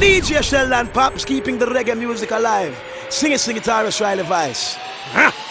DJ Sheldon Pops keeping the reggae music alive. Sing it, sing it, Iris Riley Vice. Huh?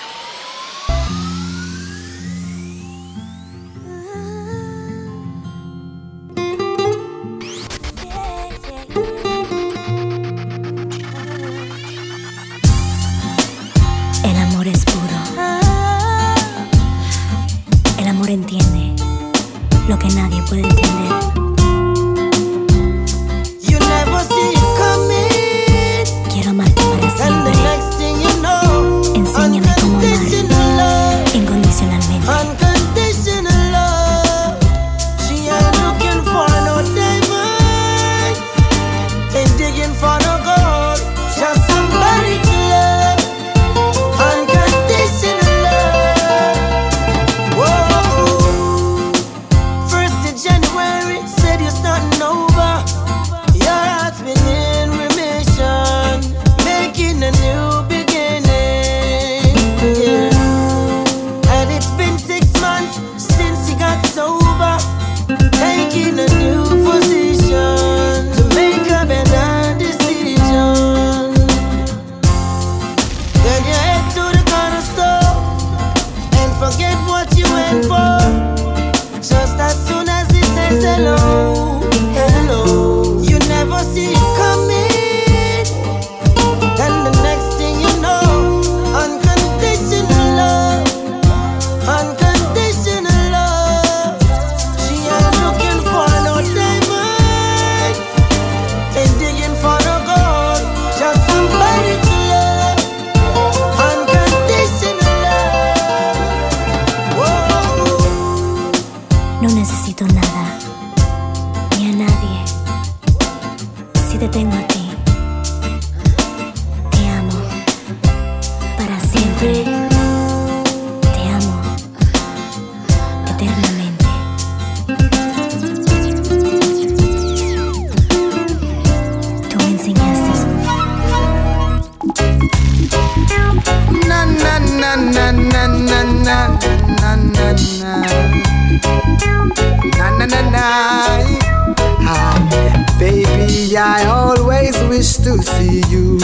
Baby, I always wish to see you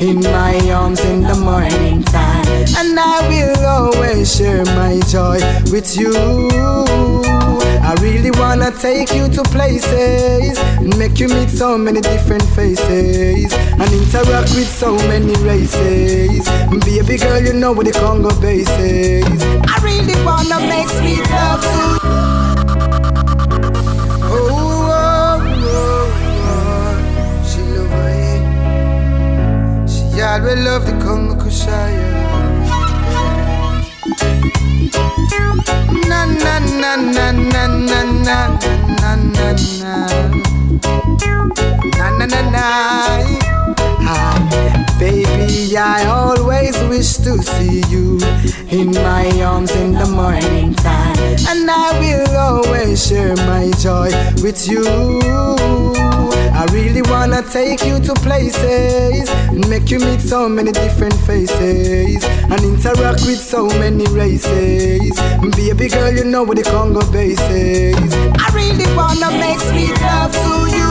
in my arms in the morning time, and I will always share my joy with you. I really wanna take you to places, make you meet so many different faces, and interact with so many races. Baby girl, you know what the Congo bases. I really wanna make sweet love to you. Always love the Congo Kushaya. Na na na na na na na na na na na na na na Baby, I always wish to see you in my arms in the morning time, and I will always share my joy with you. I really wanna take you to places, make you meet so many different faces, and interact with so many races. Baby girl, you know what the Congo bases. I really wanna make sweet love to you.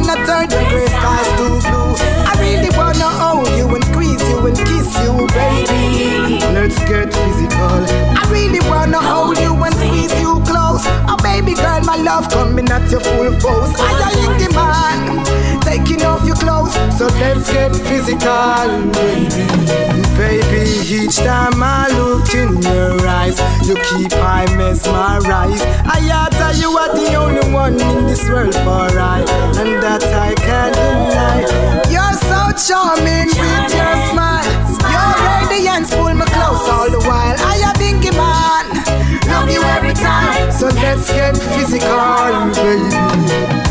Gonna turn the gray skies to blue. I really wanna hold you and squeeze you and kiss you, baby. Let's get physical. I really wanna hold you and squeeze you close. Oh, baby girl, my love coming at your full force. I am the man, taking off your clothes. So let's get physical, baby. Baby, each time I look in your eyes, you keep I mesmerized. I tell you are the only one in this world for I, and that I can't deny. You're so charming with your smile. Your radiance pull me close all the while. I am Binky man, love you every time. So let's get physical, baby.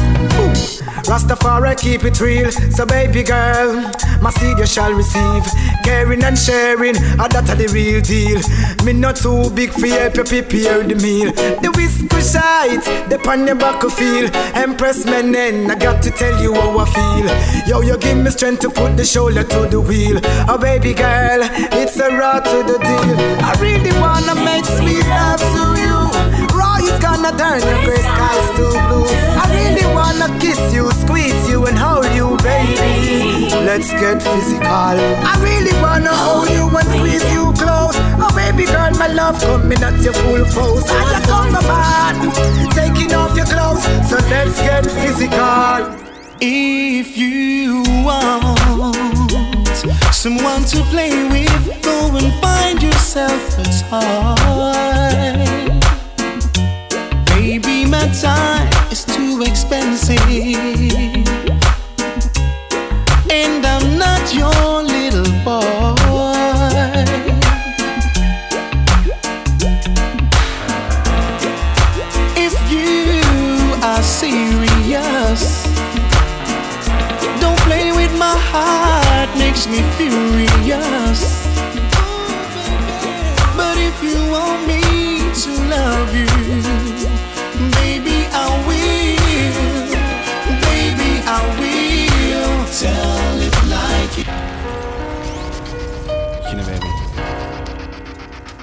Rastafari keep it real, so baby girl, my seed you shall receive. Caring and sharing, ah, that are the real deal. Me not too big for help you prepare the meal. The whisper shite, the pan your back feel. Empress menen, I got to tell you how I feel. Yo, you give me strength to put the shoulder to the wheel. Oh baby girl, it's a raw to the deal. I really wanna make sweet love to you. Raw is gonna turn the gray skies to blue. I really wanna kiss you, squeeze you, and hold you, baby. let's get physical. I really wanna hold you and squeeze you close. Oh baby girl, my love coming at your full force. And you come man, taking off your clothes. So let's get physical. If you want someone to play with, go and find yourself a toy. My time is too expensive. And I'm not your little boy. If you are serious, don't play with my heart, makes me furious. But if you want me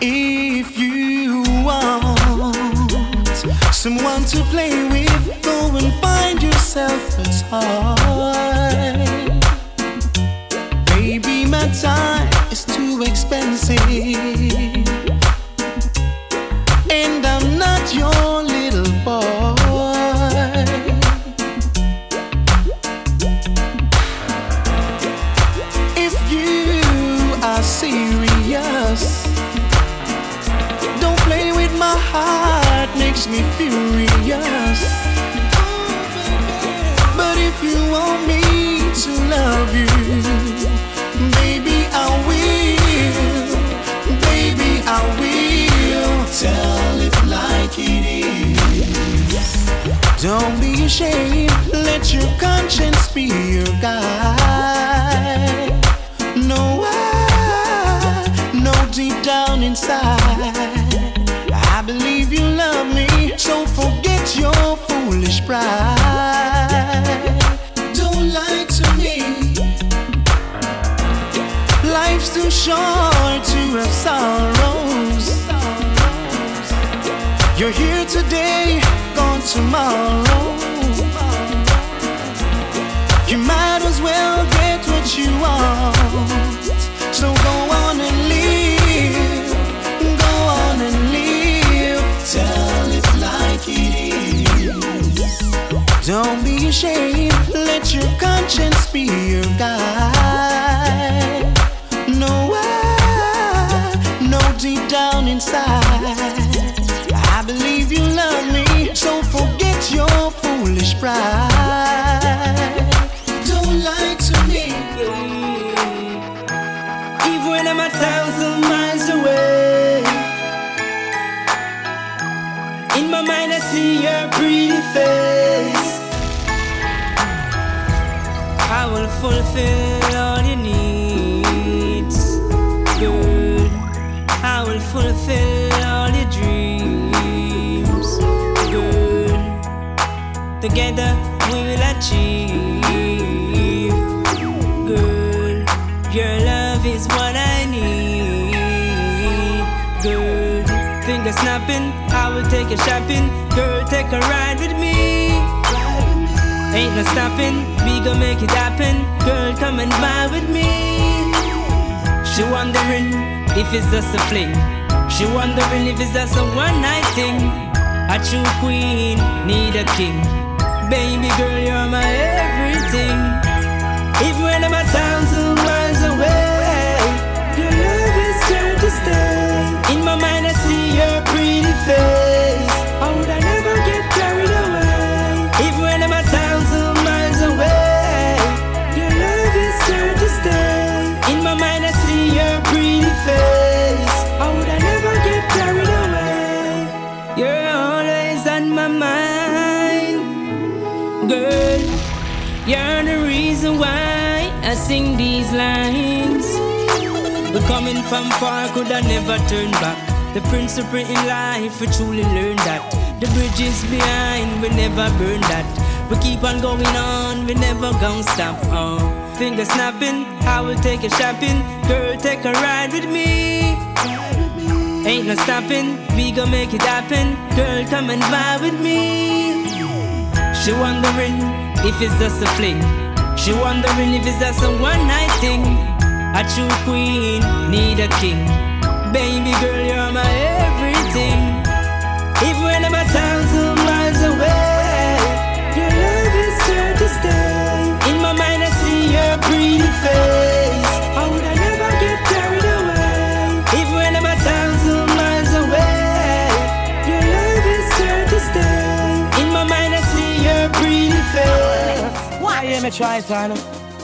If you want someone to play with, go and find yourself a toy. Baby, my time is too expensive. Heart, makes me furious. But if you want me to love you, baby, I will. Baby, I will. Tell it like it is. Don't be ashamed, let your conscience be your guide. No, I know deep down inside, Short to have sorrows. You're here today, gone tomorrow. You might as well get what you want. So go on and live. Go on and live. Tell it like it is. Don't be ashamed. Let your conscience be your guide. Deep down inside. I believe you love me, so forget your foolish pride. Don't lie to me. Even when I'm a thousand miles away. In my mind, I see your pretty face. I will fulfill fulfill all your dreams, girl. Together we will achieve, girl. Your love is what I need, girl. Finger snapping, I will take you shopping, girl. Take a ride with me. Ain't no stopping, we gon' make it happen. Girl, come and vibe with me. She wondering if it's just a fling. She wondering if it's just a one night thing. A true queen need a king. Baby girl, you're my everything. Even when I'm a thousand miles away, your love is here to stay. In my mind, my mind, girl. You're the reason why I sing these lines. But coming from far, could I never turn back? The principle in life, we truly learn that. The bridges behind, we never burn that. We keep on going on, we never gonna stop. Oh, finger snapping, I will take a shopping. Girl, take a ride with me. Ain't no stopping, we gon' make it happen. Girl, come and vibe with me. She wondering if it's just a fling. She wondering if it's just a one night thing. A true queen need a king. Baby girl, you're my everything. Even when I'm a thousand me try, son?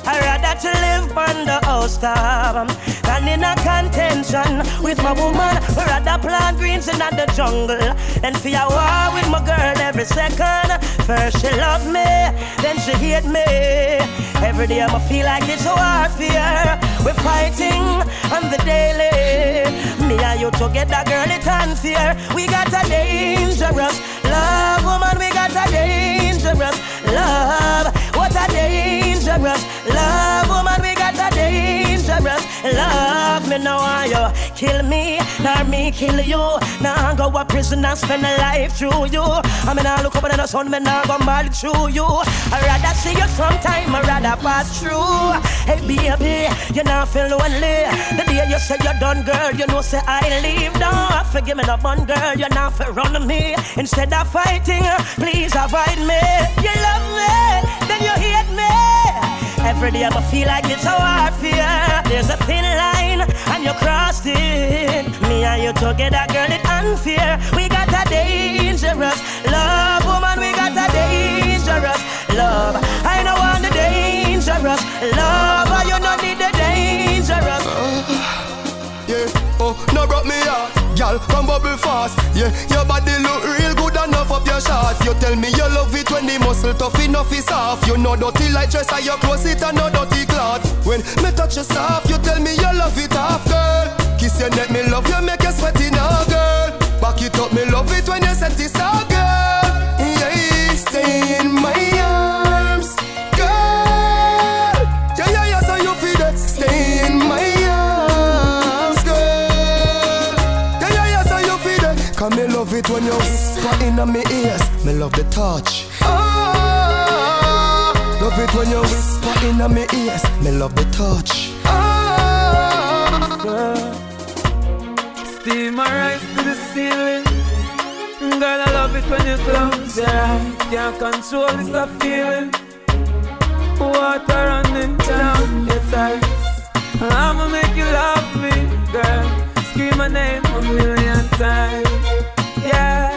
I'd rather to live on the house top um, than in a contention with my woman. I'd rather plant greens in the jungle than a war with my girl every second. First she love me, then she hate me. Every day I'ma feel like it's warfare. We're fighting on the daily. Me and you together, girl, it's unfair. We got a dangerous love, woman. We got a dangerous love. Dangerous love, woman. We got a dangerous love. Me know why you kill me, nor me kill you. Now I go a prison and spend a life through you. I mean, I look up at the sun, me now go mad through you. I rather see you sometime, I rather pass through. Hey baby, you not feel lonely. The day you say you're done, girl, you know say I leave. Don't forgive me, no bun, girl, you're not for running me. Instead of fighting, please avoid me. You love me, then you. Every day I'ma feel like it's a warfare. There's a thin line, and you crossed it. Me and you together, girl, it's unfair. We got a dangerous love, woman. We got a dangerous love. I know want the dangerous love, but you don't need the dangerous. Yeah, oh, no broke me heart. Girl, come bubble fast. Yeah, You tell me you love it when the muscle tough enough is soft. You know dirty like dress and your clothes it and no dirty cloth. When me touch you soft, you tell me you love it half, girl. Kiss your neck, me love you, make you sweaty now, girl. Back it up, me love it when you set it out, girl. In my ears. Me love the touch. Oh, love it when you whisper in my ears. Me love the touch. Ah, oh, Steam my rise to the ceiling. Girl, I love it when you close your eyes. Can't control this feeling. Water running down your thighs. I'ma make you love me, girl. Scream my name a million times. Yeah.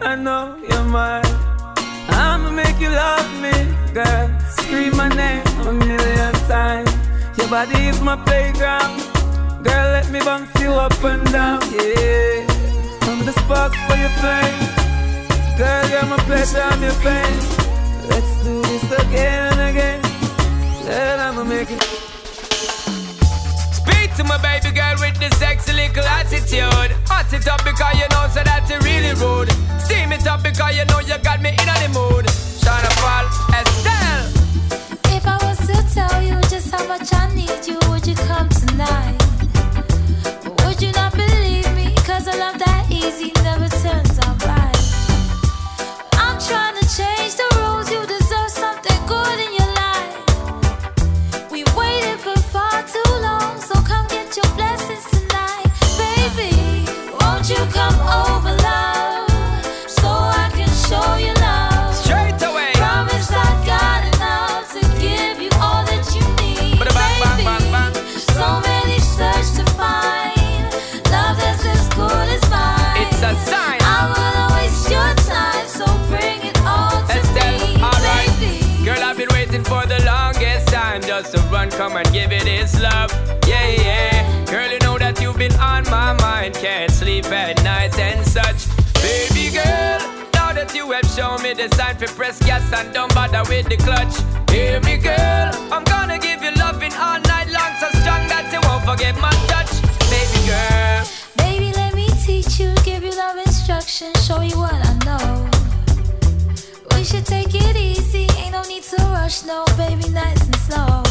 I know you're mine. I'ma make you love me, girl. Scream my name a million times. Your body is my playground. Girl, let me bounce you up and down, yeah. From the sparks for your flame. Girl, you're my pleasure, I'm your pain. Let's do this again and again. Girl, I'ma make it. To my baby girl with the sexy little attitude. Hot it up because you know so that you really rude. Steam it up because you know you got me in the mood. Shana Fall, Estelle. If I was to tell you just how much I need you, would you come tonight? Would you not believe me? Cause a love that easy never come and give it its love. Yeah, yeah. Girl, you know that you've been on my mind. Can't sleep at night and such. Baby girl, now that you have shown me the sign for press gas and don't bother with the clutch. Hear me, girl, I'm gonna give you loving all night long, so strong that you won't forget my touch. Baby girl. Baby, let me teach you, give you love instruction, show you what I know. We should take it easy, ain't no need to rush, no, baby, nice and slow.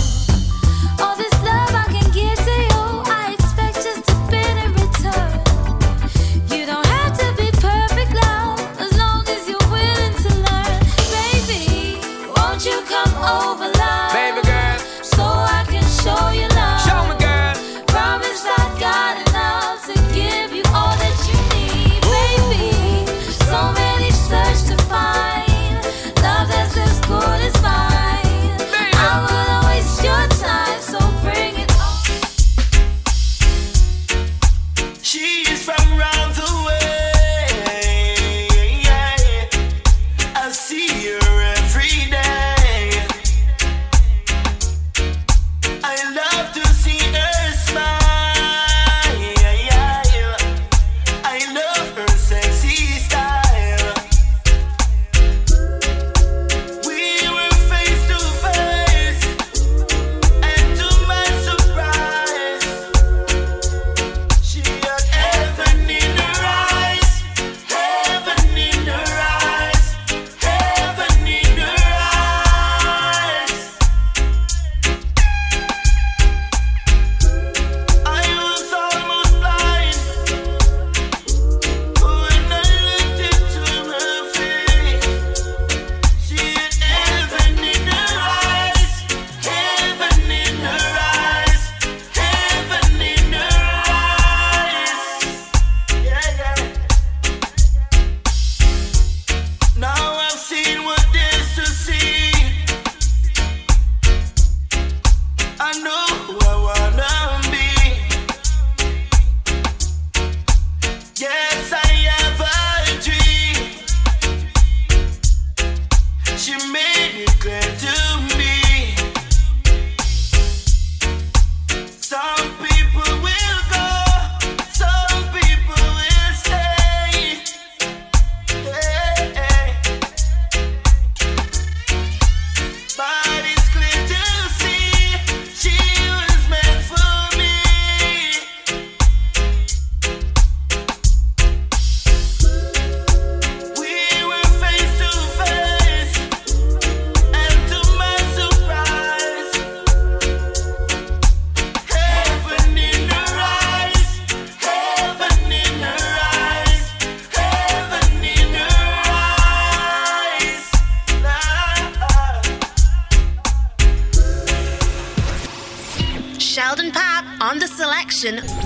Oh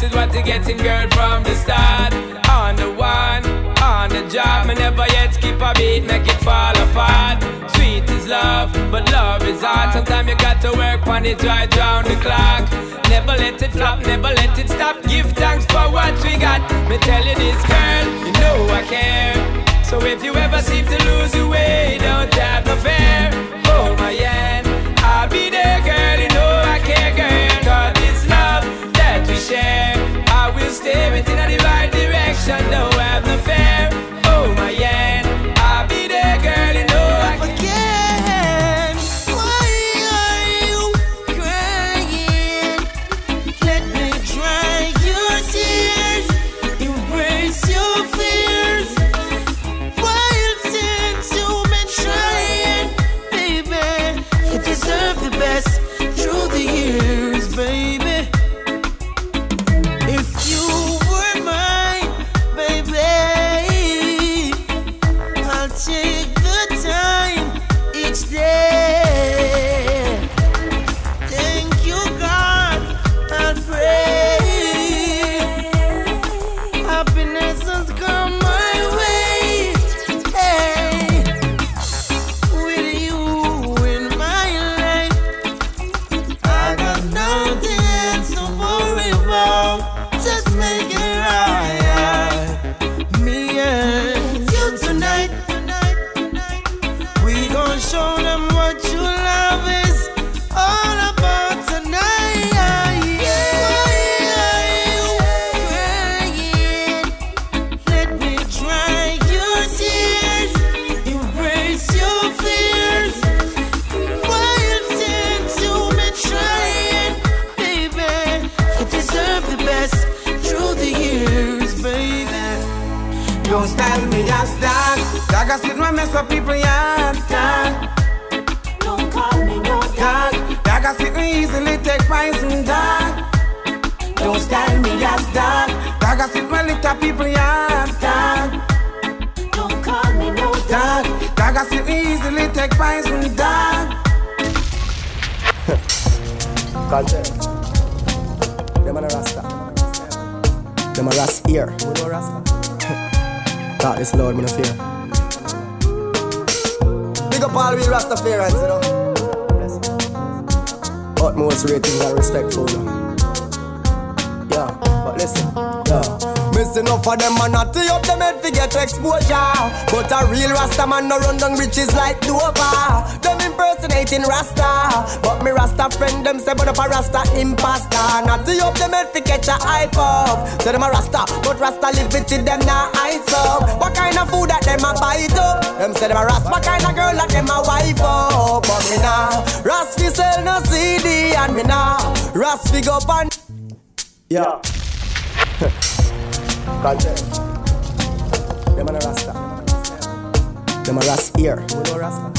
this is what you're getting, girl, from the start. On the one, on the job, me never yet skip a beat, make it fall apart. Sweet is love, but love is hard. Sometimes you got to work on it right round the clock. Never let it flop, never let it stop. Give thanks for what we got. Me tell you this, girl, you know I care. So if you ever seem to lose your way, don't have no fear. Hold my hand, I'll be there, girl. I will steer it in the right direction, don't have no fear. I sit me easily take poison. Dog. Content. Them a rasta. Them a rasta ear. Who know rasta? This Lord, me no fear. Big up all we Rastafarians, you know. You. Utmost rating and respectful. You know. Missing enough of them man not to up them head to get exposure. But a real Rasta man no run down riches like Dover. Them impersonating Rasta, but me Rasta friend them say but up a Rasta imposter. Not to up them head to catch a hype up. Say them a Rasta, but Rasta live with it them not heights up. What kind of food that them a bite up? Them say them a Rasta, what kind of girl that them a wife up? But me nah, Rasta sell no CD and me nah, Rasta fi go pan. Yeah. Content. Them a rasta. Them a rasta ear. Who know rasta?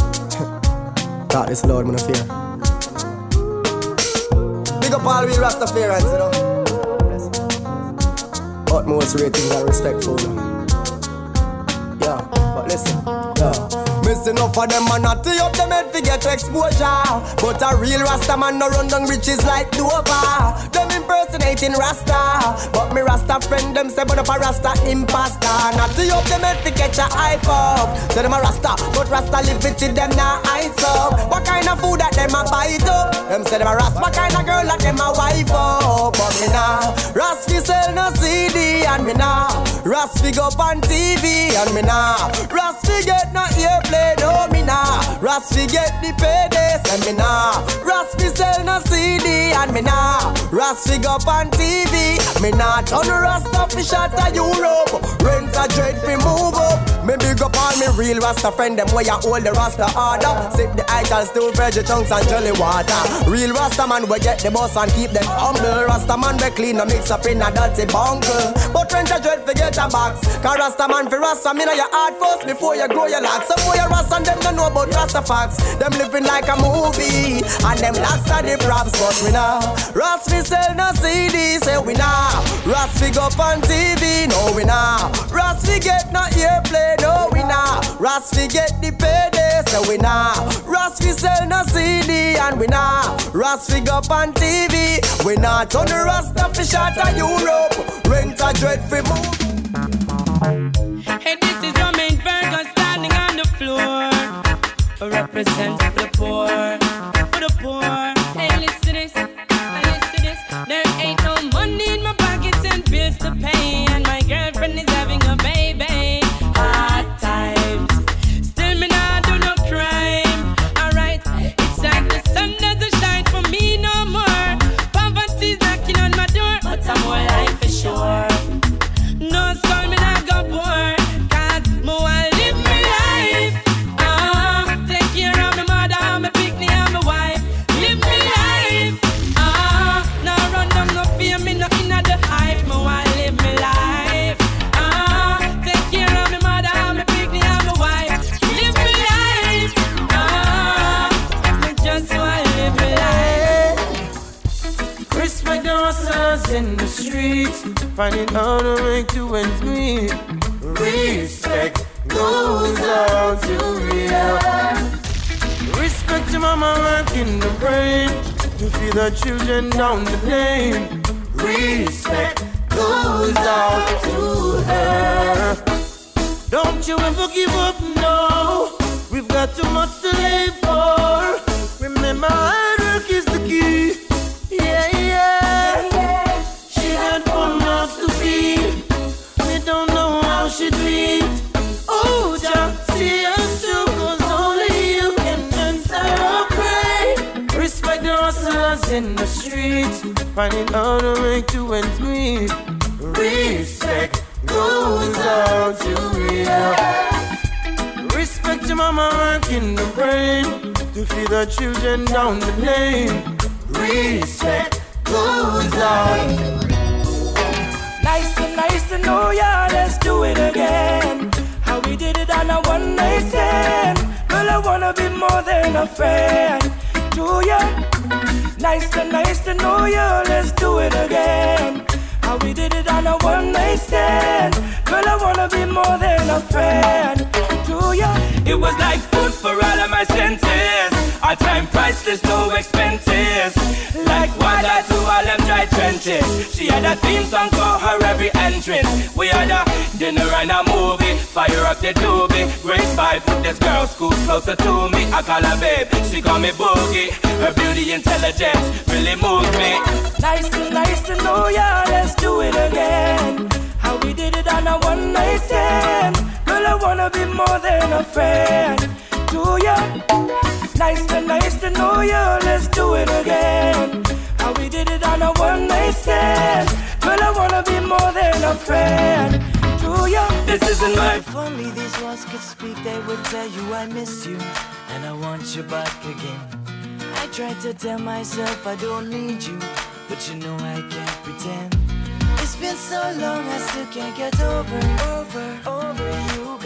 God, this Lord, me no fear. Big up all we Rastafarians, you know. Utmost rating and respectful. Yeah, but listen, yeah. Missing enough of them man not to up them head to get exposure. But a real Rasta man no run down riches like Dover. Them impersonating Rasta, but me Rasta friend them say but up a Rasta imposter. Not to up them head to catch a hype up. Say them a Rasta, but Rasta live with it them not heights up. What kind of food that them a bite up? Them say them a Rasta, what kind of girl that them a wife up? But me nah, Rasta sell no CD and me nah, Rasta go on TV and me nah, Rasta get no airplay play, no me nah. Ras fi get the payday, say me nah. Ras fi sell no CD and me nah. Ras fi go on TV, me nah. Turn Rasta fi shot a Europe. Rent a dread fi move up. Me big up all me real Rasta friend them where you hold the Rasta order. Sip the idols, still veggie chunks and jelly water. Real Rasta man we get the boss and keep them humble. Rasta man we clean no mix up in a dirty bungle. But rent a dread fi get a box. Cause Rasta man fi Rasta me know your heart first before you grow your locks. Some boy you Rasta and them don't know about Rasta facts. Them living like a movie and them locks are the props. But we now Rasta we sell no CD, say we now. Rasta we go on TV, no we now. Rasta we get no airplay, no we now. Rasta fi get the payday, say we now. Rasta fi sell no CD and we now. Rasta fi go on TV, we now. Turn the Rasta fi shot a Europe, rent a dread fi move. Hey, this is your main Virgo standing on the floor. Represent the poor, in the streets, finding how to make two ends meet. Respect goes out to real. Respect your mama working in the brain to feed the children down the lane. Respect goes out to her. Don't you ever give up, no. We've got too much to live for. Remember, finding how to make two ends meet. Respect goes out to real. Respect your mama working the brain to feed the children down the lane. Respect goes out. Nice to nice to know ya, let's do it again. How we did it on a one night stand. Girl, I wanna be more than a friend to ya. Nice to nice to know you, let's do it again. How we did it on a one night stand. Girl, I wanna be more than a friend It was like food for all of my senses. Our time priceless, no expenses. Like water to all them dry trenches. She had a theme song for her every entrance. We had a dinner and a movie. Fire up the doobie. Great vibes with this girl, school closer to me. I call her babe, she call me boogie. Her beauty, intelligence really moves me. Nice to nice to know ya. Let's do it again. How we did it on a one night stand. Girl, I wanna be more than a friend to ya. Nice to nice to know ya. Let's do it again. How we did it on a one night stand. Girl, I wanna be more than a friend to ya. This isn't my If only these walls could speak, they would tell you I miss you and I want you back again. I tried to tell myself I don't need you, but you know I can't pretend. It's been so long, Still can't get over, over, over you,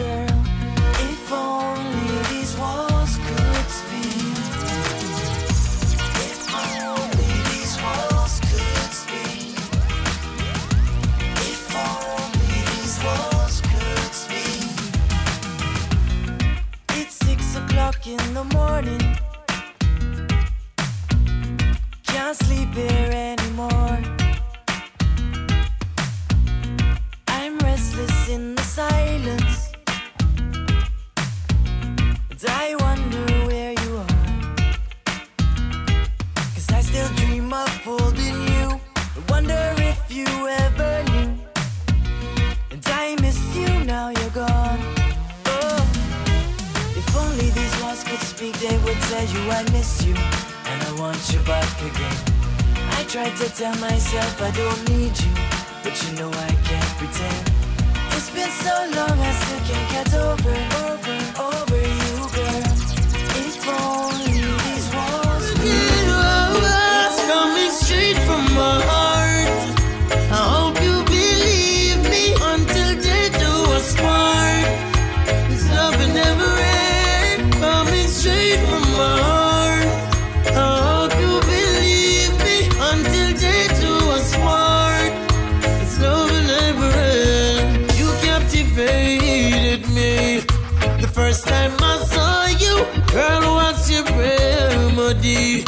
Girl, what's your remedy?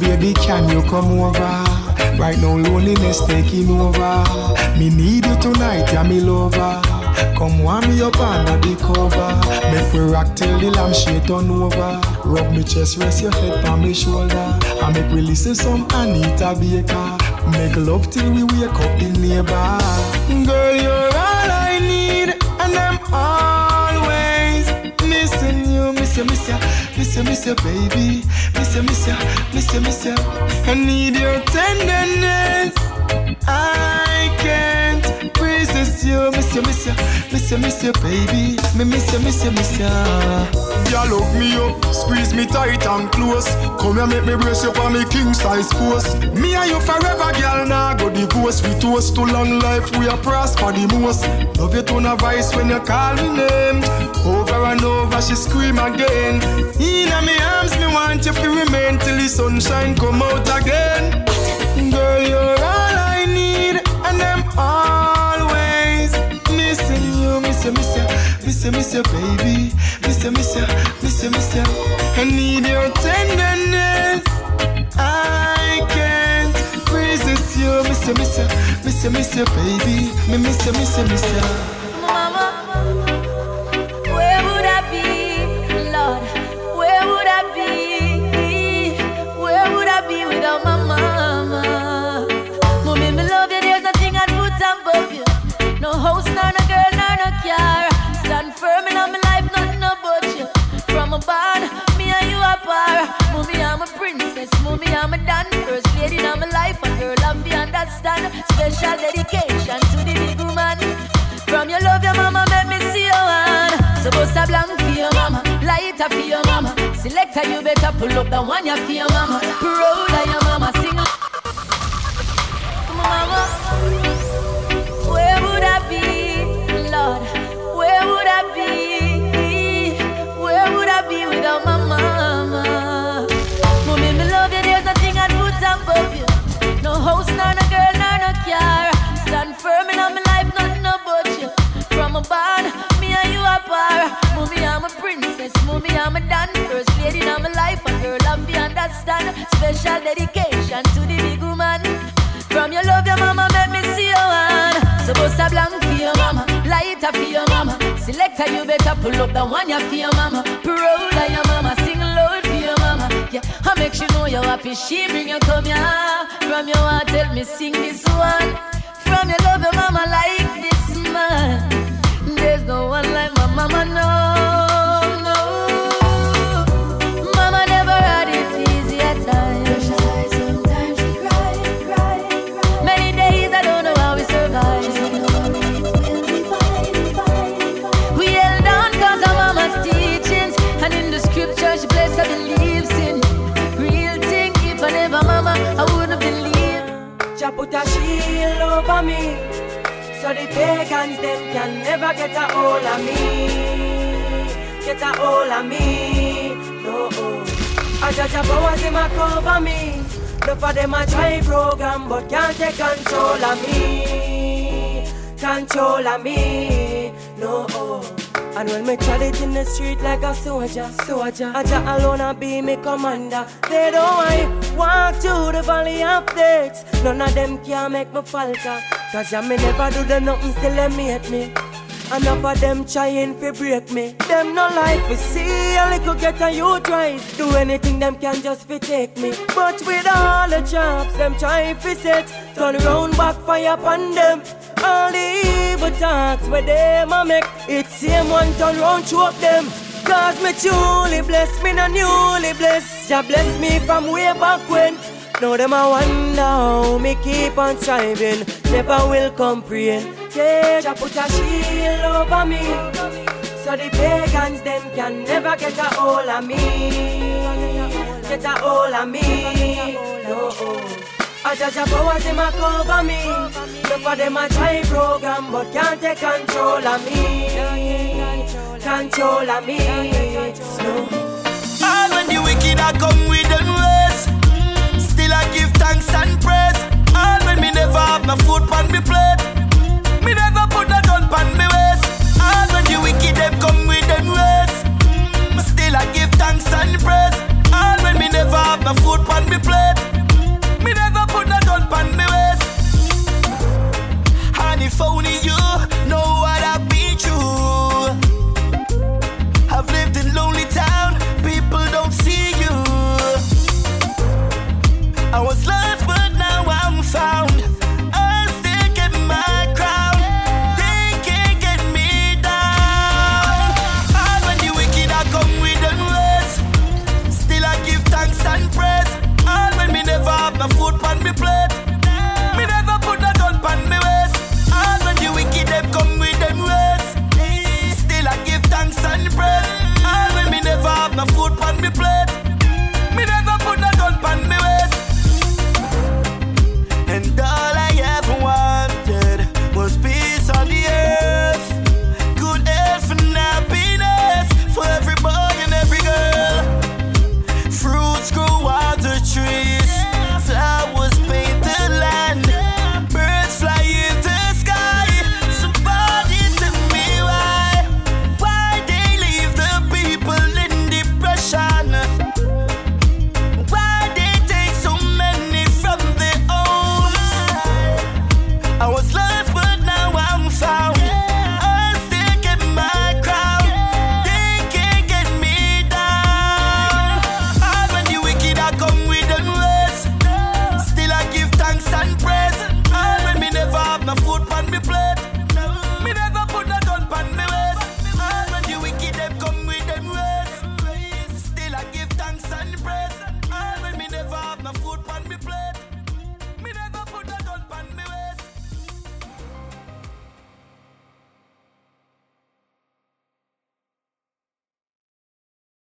Baby, can you come over? Right now, loneliness taking over. Me need you tonight, yeah, me lover. Come warm me up under the cover. Make we rock till the lampshade turn over. Rub me chest, rest your head on me shoulder. I make we listen some Anita Baker. Make love till we wake up the neighbor. Girl, you're all I need, and I'm always missing you, miss you, miss you, miss you, miss you, baby, miss you, miss you, miss you, miss you. I need your tenderness. I can't resist you, miss you, miss you, miss you, miss you, baby, me miss you, miss you, miss you. Girl, hug me up, squeeze me tight and close. Come here, make me brace you on me king size post. Me and you forever, girl. Now go divorce. We toast to long life. We are prosper the most. Love you tone of voice when you call me name. Over and over, she scream again. In me arms, me want you to remain till the sunshine come out again. Miss you, miss you, baby, miss you, miss you, miss you, miss you. I need your tenderness. I can't resist you, miss you, miss you, miss you, miss you, baby, me miss you, miss you, miss you. Understand. Special dedication to the big woman. From your love, your mama make me see your hand. Bust a blank for your mama, lighter for your mama. Selector, you better pull up the one you for your mama. Proud of your mama, sing. Mama, where would I be, Lord? Where would I be? Where would I be without mama? Special dedication to the big woman. From your love, your mama make me see your one. So bust a blank for your mama, lighter for your mama. Selector, you better pull up the one you for your mama. Proud of your mama, sing loud for your mama. Yeah, I make sure know you're happy. She bring you come here. From your heart, tell me sing this one. From your love, your mama like this man. There's no one like my mama, no. Over me. So the pagans them can never get a hold of me. Get a hold of me. No. I judge a powers them a cover me. No for them a try program But can't take control of me. Control of me. No. And when me tread it in the street like a soldier, soldier, I just alone and be me commander. They don't want walk through the valley of death. None of them can make me falter. Cause I me never do them nothing still they made me. Enough of them trying to break me. Them no like we see a little get a you try. Do anything them can just fi take me. But with all the jobs them try fi set, turn around backfire upon them. All the evil talks where them a make, it same one turn round choke them. Cause me truly blessed, me no newly blessed. Jah bless me from way back when. Now them a wonder how me keep on striving. Never will comprehend. Yeah, Jah put a shield over me. So the pagans them can never get a hold of me. Get a hold of me. No. I judge a powers them a cover me. Look for them a try program, but can't take control of me. Control of me. No. All when the wicked are come with them thanks and praise. All when me never have my food on me plate, me never put a gun on me waist. All when the wicked them come with them ways, mm, still I give thanks and praise. All when me never have my food on me plate. Me never put a gun on me waist. And if only you